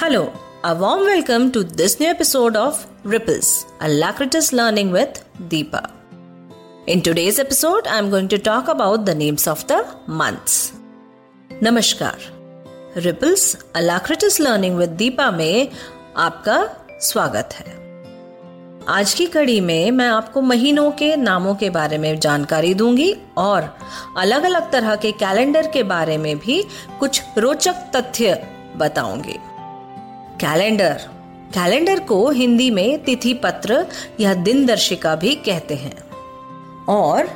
Hello, a warm welcome to this new episode of Ripples, Alacritus Learning with Deepa. In today's episode, I'm going to talk about the names of the months. नमस्कार ripples अलाक्रिटिस learning with Deepa में आपका स्वागत है आज की कड़ी में मैं आपको महीनों के नामों के बारे में जानकारी दूँगी और अलग अलग तरह के कैलेंडर के बारे में भी कुछ रोचक तथ्य बताऊँगी कैलेंडर। कैलेंडर को हिंदी में तिथि पत्र या दिन दर्शिका भी कहते हैं। और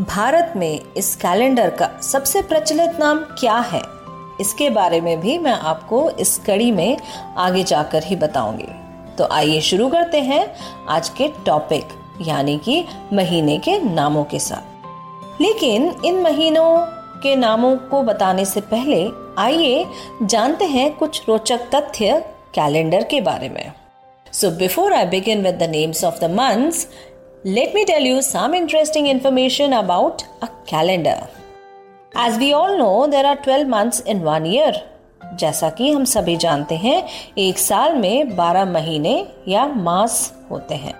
भारत में इस कैलेंडर का सबसे प्रचलित नाम क्या है? इसके बारे में भी मैं आपको इस कड़ी में आगे जाकर ही बताऊँगी। तो आइए शुरू करते हैं आज के टॉपिक, यानी कि महीने के नामों के साथ। लेकिन इन महीनों के नामों को बताने से पहले आइए जानते हैं कुछ रोचक तथ्य कैलेंडर के बारे में so before I begin with the names of the months let me tell you some interesting information about a calendar as we all know there are twelve months in one year जैसा कि हम सभी जानते हैं, एक साल में बारह महीने या मास होते हैं।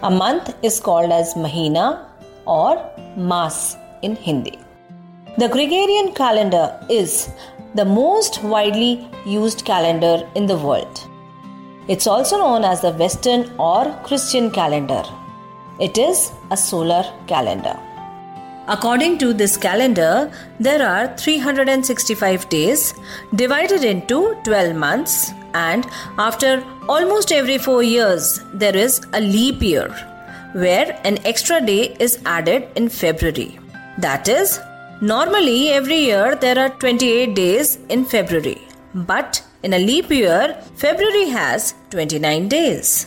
A month is called as mahina और maas in Hindi the Gregorian calendar is the most widely used calendar in the world. It's also known as the Western or Christian calendar. It is a solar calendar. According to this calendar, there are 365 days divided into 12 months, and after almost every four years, there is a leap year where an extra day is added in February. That is Normally, every year there are 28 days in February, but in a leap year, February has 29 days.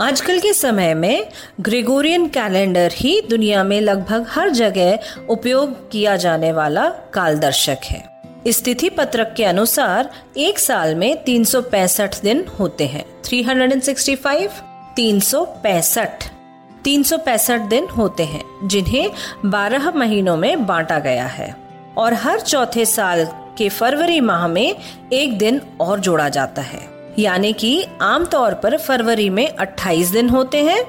आजकल के समय में Gregorian calendar ही दुनिया में लगभग हर जगह उपयोग किया जाने वाला कालदर्शक है। इस तिथि पत्रक के अनुसार एक साल में तीन सौ पैंसठ दिन होते हैं। 365 365 तीन दिन होते हैं, जिन्हें 12 महीनों में बांटा गया है। और हर चौथे साल के फरवरी माह में एक दिन और जोड़ा जाता है। यानी कि आमतौर पर फरवरी में 28 दिन होते हैं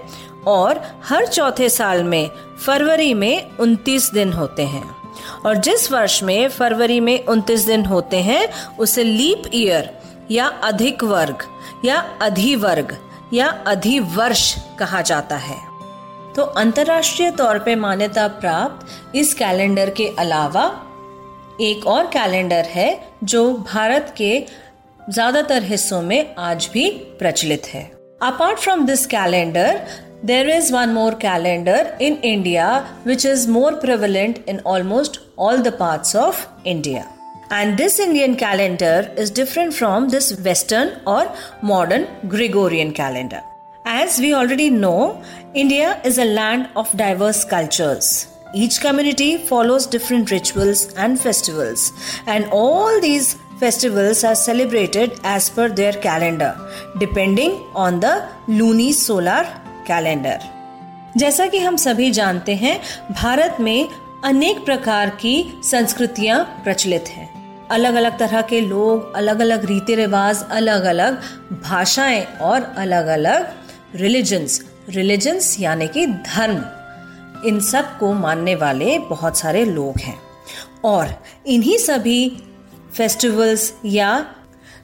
और हर चौथे साल में फरवरी में 29 दिन होते हैं। और जिस वर्ष में फरवरी में 29 दिन होते हैं, उसे लीप ईयर या अधिक वर्ग या अधिवर्ग या अधिवर्ष कहा जाता है। तो अंतर्राष्ट्रीय तौर पे मान्यता प्राप्त इस कैलेंडर के अलावा एक और कैलेंडर है जो भारत के ज़्यादातर हिस्सों में आज भी प्रचलित है apart from this calendar there is one more calendar in India which is more prevalent in almost all the parts of India And this Indian calendar is different from this Western or modern Gregorian calendar. As we already know, India is a land of diverse cultures. Each community follows different rituals and festivals, and all these festivals are celebrated as per their calendar, depending on the luni solar calendar. जैसा कि हम सभी जानते हैं भारत में अनेक प्रकार की संस्कृतियाँ प्रचलित हैं अलग अलग तरह के लोग अलग अलग रीति रिवाज अलग अलग भाषाएँ और अलग अलग रिलीजन्स रिलीजन्स यानी कि धर्म। इन सबको मानने वाले बहुत सारे लोग हैं। और इन्हीं सभी फेस्टिवल्स या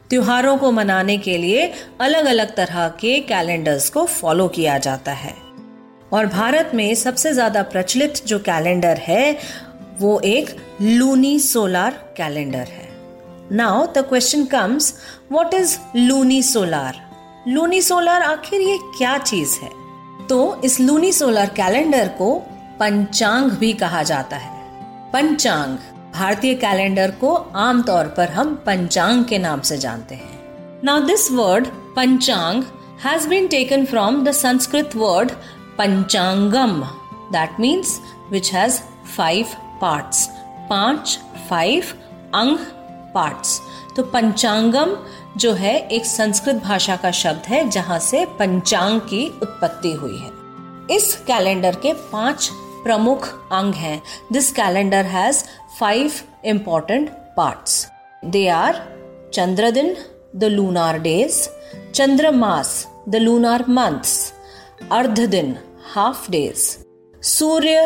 त्योहारों को मनाने के लिए अलग अलग तरह के कैलेंडर्स को फॉलो किया जाता है। और भारत में सबसे ज़्यादा प्रचलित जो कैलेंडर है, वो एक लूनी सोलार कैलेंडर है। Now the question comes what is lunisolar lunisolar आखिर ये क्या चीज़ है? तो इस लूनी सोलर कैलेंडर को पंचांग भी कहा जाता है। पंचांग, भारतीय कैलेंडर को आमतौर पर हम पंचांग के नाम से जानते हैं। Now this word panchang has been taken from the Sanskrit word panchangam. That means which has five parts पाँच फाइव अंग पार्ट्स तो पंचांगम जो है एक संस्कृत भाषा का शब्द है जहाँ से पंचांग की उत्पत्ति हुई है। इस कैलेंडर के पाँच प्रमुख अंग हैं। This calendar has five important parts they are chandra din the lunar days, Chandramas, the lunar अर्ध दिन हाफ़ डेज़ सूर्य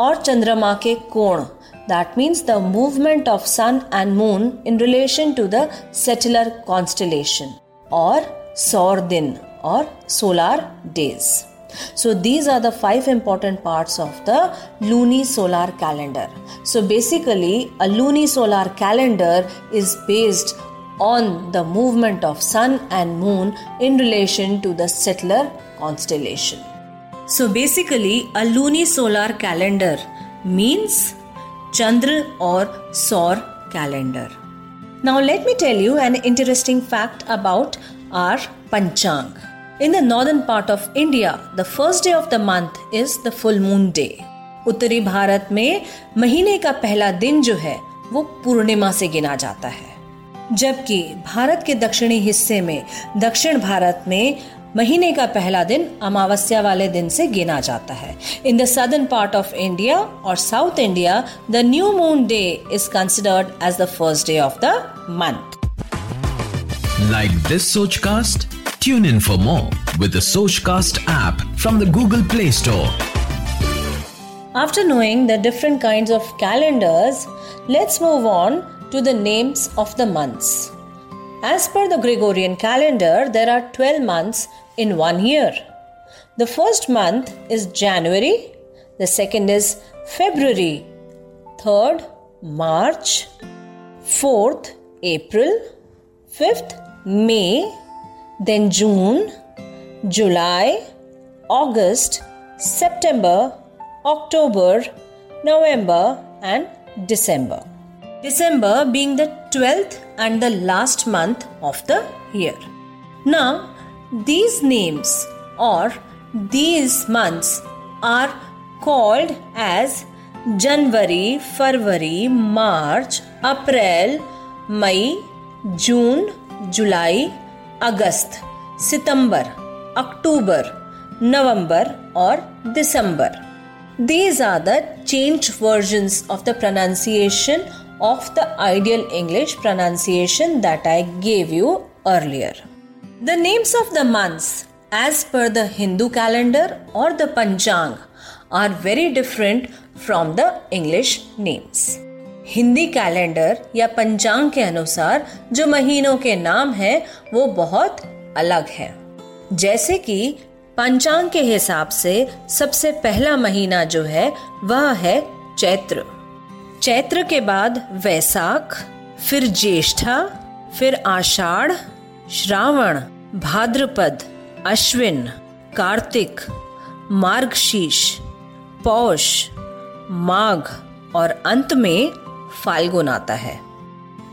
और चंद्रमा के कोण that means the movement of sun and moon in relation to the settler constellation or Sordin or solar days. So these are the five important parts of the lunisolar calendar. So basically a lunisolar calendar is based on the movement of sun and moon in relation to the settler constellation. So basically a lunisolar calendar means चंद्र और सौर calendar. Now let me tell you an interesting fact about our panchang in the northern part of India the first day of the month is the full moon day उत्तरी भारत में महीने का पहला दिन जो है, वो पूर्णिमा से गिना जाता है। जबकि भारत के दक्षिणी हिस्से में, दक्षिण भारत में महीने का पहला दिन अमावस्या वाले दिन से गिना जाता है। In the southern part of India और south India the new moon day is considered as the first day of the month like this Soch cast tune in for more with Soch cast app from the Google Play Store After knowing the different kinds of calendars, let's move on to the names of the months. As per the Gregorian calendar, there are 12 months in one year. The first month is January, the second is February, third, March, fourth, April, fifth, May, then June, July, August, September, October, November, and December. December being the 12th and the last month of the year. Now, these names or these months are called as January, February, March, April, May, June, July, August, September, October, November, or December. These are the changed versions of the pronunciation of the ideal English pronunciation that I gave you earlier. The names of the months, as per the Hindu calendar or the Panchang, are very different from the English names. Hindi calendar या पंचांग के अनुसार जो महीनों के नाम हैं वो बहुत अलग है जैसे कि पंचांग के हिसाब से सबसे पहला महीना जो है वह है चैत्र चैत्र के बाद वैसाख, फिर ज्येष्ठा, फिर आषाढ़, श्रावण, भाद्रपद, अश्विन, कार्तिक, मार्गशीर्ष, पौष, माघ और अंत में फाल्गुन आता है।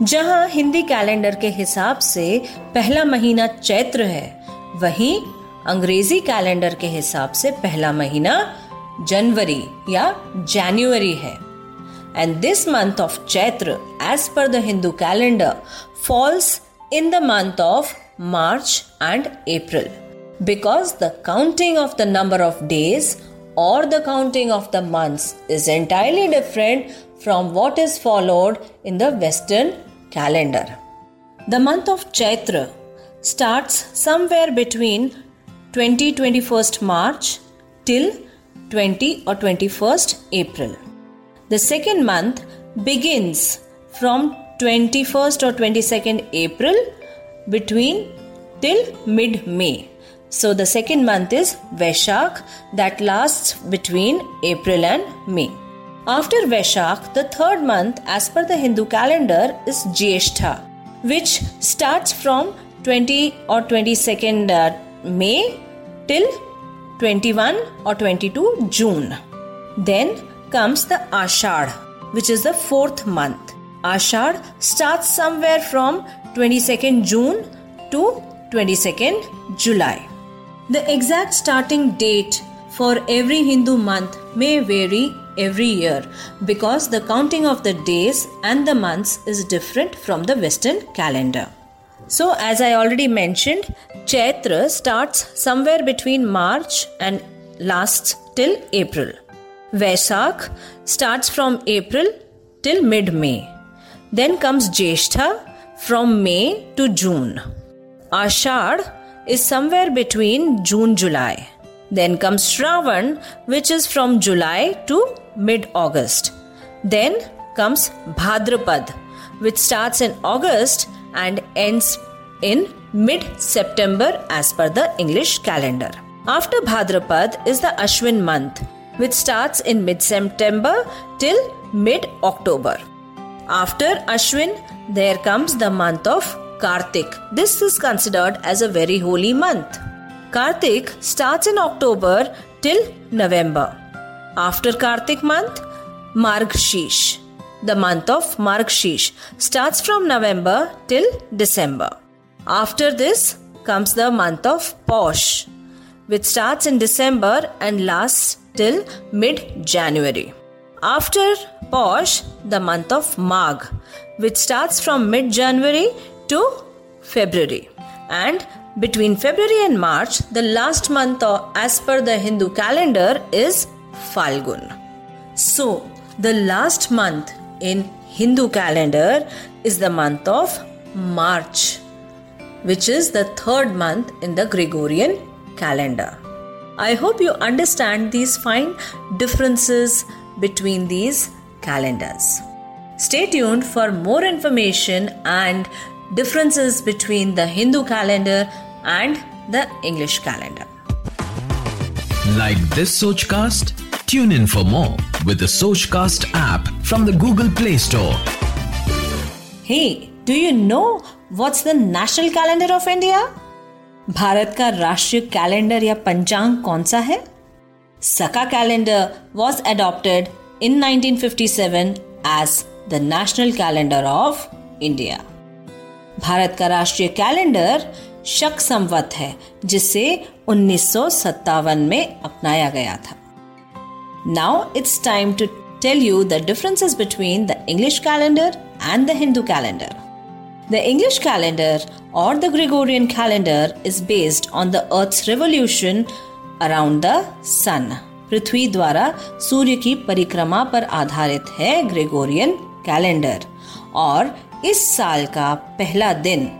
जहाँ हिंदी कैलेंडर के हिसाब से पहला महीना चैत्र है, वहीं अंग्रेज़ी कैलेंडर के हिसाब से पहला महीना जनवरी या जनवरी है। and this month of Chaitra, as per the Hindu calendar, falls in the month of March and April. Because the counting of the number of days or the counting of the months is entirely different from what is followed in the Western calendar. The month of Chaitra starts somewhere between 20 21st March till 20 or 21st April. The second month begins from 21st or 22nd April between till mid May. So the second month is Vaishak that lasts between April and May. After Vaishak, the third month as per the Hindu calendar is Jyeshtha, which starts from 20 or 22nd uh, May till 21 or 22 June. Then comes the Ashad, which is the fourth month. Ashad starts somewhere from 22nd June to 22nd July. The exact starting date for every Hindu month may vary every year because the counting of the days and the months is different from the Western calendar. So, as I already mentioned, Chaitra starts somewhere between March and lasts till April. Vaisak starts from April till mid May. Then comes Jyeshtha, from May to June. Ashad is somewhere between June July. Then comes Shravan, which is from July to mid August. Then comes Bhadrapad, which starts in August and ends in mid September as per the English calendar. After Bhadrapad is the Ashwin month, which starts in mid September till mid October. After Ashwin, there comes the month of Kartik. This is considered as a very holy month. Kartik starts in October till November. After Kartik month, Margshish. The month of Margshish starts from November till December. After this comes the month of Posh, which starts in December and lasts till mid January. After Posh, the month of Magh, which starts from mid January to February. And between February and March, the last month as per the Hindu calendar is Falgun. So, the last month in Hindu calendar is the month of March, which is the third month in the Gregorian calendar. I hope you understand these fine differences between these calendars. Stay tuned for more information and differences between the Hindu calendar and the English calendar. Like this Sochcast? Tune in for more with the Sochcast app from the Google Play Store. Hey, do you know what's the national calendar of India? Bharat का राष्ट्रीय calendar या पंचांग कौन सा है? Saka calendar was adopted in 1957 as the national calendar of India Bharat का राष्ट्रीय calendar शक संवत है, जिसे उन्नीस सौ सत्तावन में अपनाया गया था। Now it's time to tell you the differences between the English calendar and the Hindu calendar The English calendar or the Gregorian calendar is based on the Earth's revolution around the sun. पृथ्वी द्वारा सूर्य की परिक्रमा पर आधारित है Gregorian calendar और इस साल का पहला दिन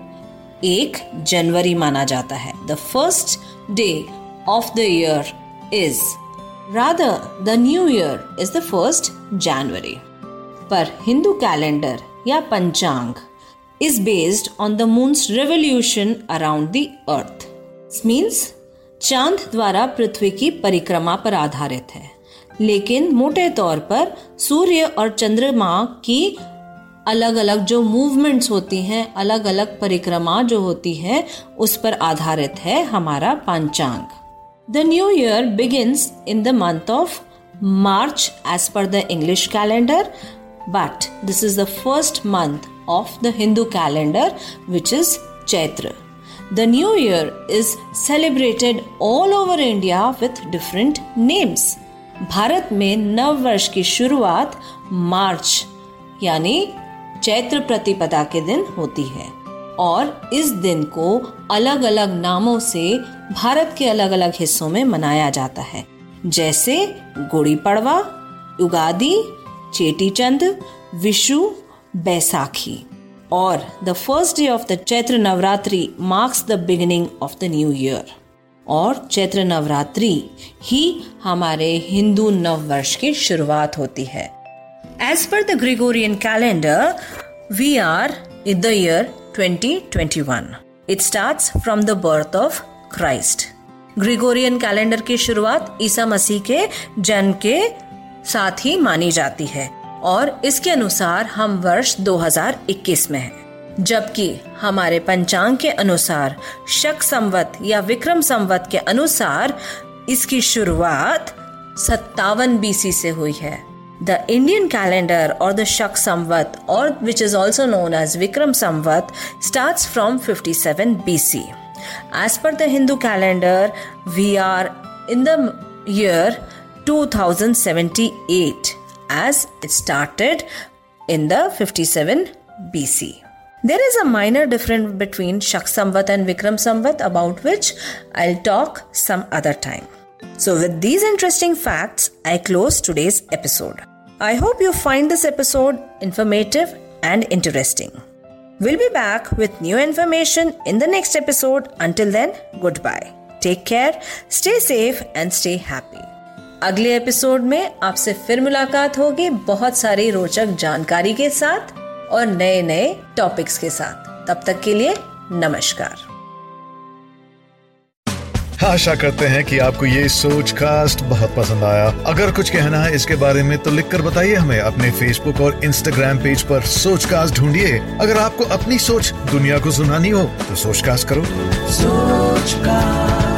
एक जनवरी माना जाता है. The first day of the year is rather the new year is the first January पर हिंदू कैलेंडर या पंचांग is based on the moon's revolution around the earth. This means, चाँद द्वारा पृथ्वी की परिक्रमा पर आधारित है। लेकिन मोटे तौर पर सूर्य और चंद्रमा की अलग अलग जो मूवमेंट्स होती हैं अलग अलग परिक्रमा जो होती है, उस पर आधारित है हमारा panchang. The new year begins in the month of March as per the English calendar but this is the first month of the Hindu calendar, which is Chaitra. The new year is celebrated all over India with different names. भारत में नव वर्ष की शुरुआत मार्च यानी चैत्र प्रतिपदा के दिन होती है और इस दिन को अलग अलग नामों से भारत के अलग अलग हिस्सों में मनाया जाता है जैसे गुड़ी पड़वा उगादी चेटी चंद विशु, बैसाखी और the first day of the Chaitra Navratri marks the beginning of the new year और चैत्र नवरात्रि ही हमारे हिंदू नव वर्ष की शुरुआत होती है. As per the Gregorian calendar we are in the year 2021 it starts from the birth of Christ Gregorian calendar की शुरुआत ईसा मसीह के जन्म के साथ ही मानी जाती है और इसके अनुसार हम वर्ष 2021 में हैं जबकि हमारे पंचांग के अनुसार शक संवत या विक्रम संवत के अनुसार इसकी शुरुआत सत्तावन बीसी से हुई है द इंडियन कैलेंडर और द शक संवत और which is also known as Vikram Samvat start from 57 BC. As per the Hindu calendar, we are in the year 2078 as it started in the 57 BC. There is a minor difference between Shak Samvat and Vikram Samvat about which I'll talk some other time. So, with these interesting facts, I close today's episode. I hope you find this episode informative and interesting. We'll be back with new information in the next episode. Until then, goodbye. Take care, stay safe and stay happy. अगले episode में आपसे फिर मुलाकात होगी बहुत सारी रोचक जानकारी के साथ और नए नए टॉपिक्स के साथ। तब तक के लिए नमस्कार। आशा करते हैं कि आपको ये सोच कास्ट बहुत पसंद आया। अगर कुछ कहना है इसके बारे में तो लिखकर बताइए हमें अपने फेसबुक और इंस्टाग्राम पेज पर सोच कास्ट ढूंढिए। अगर आपको अपनी सोच दुनिया को सुनानी हो तो सोच कास्ट करो। सोच कास्ट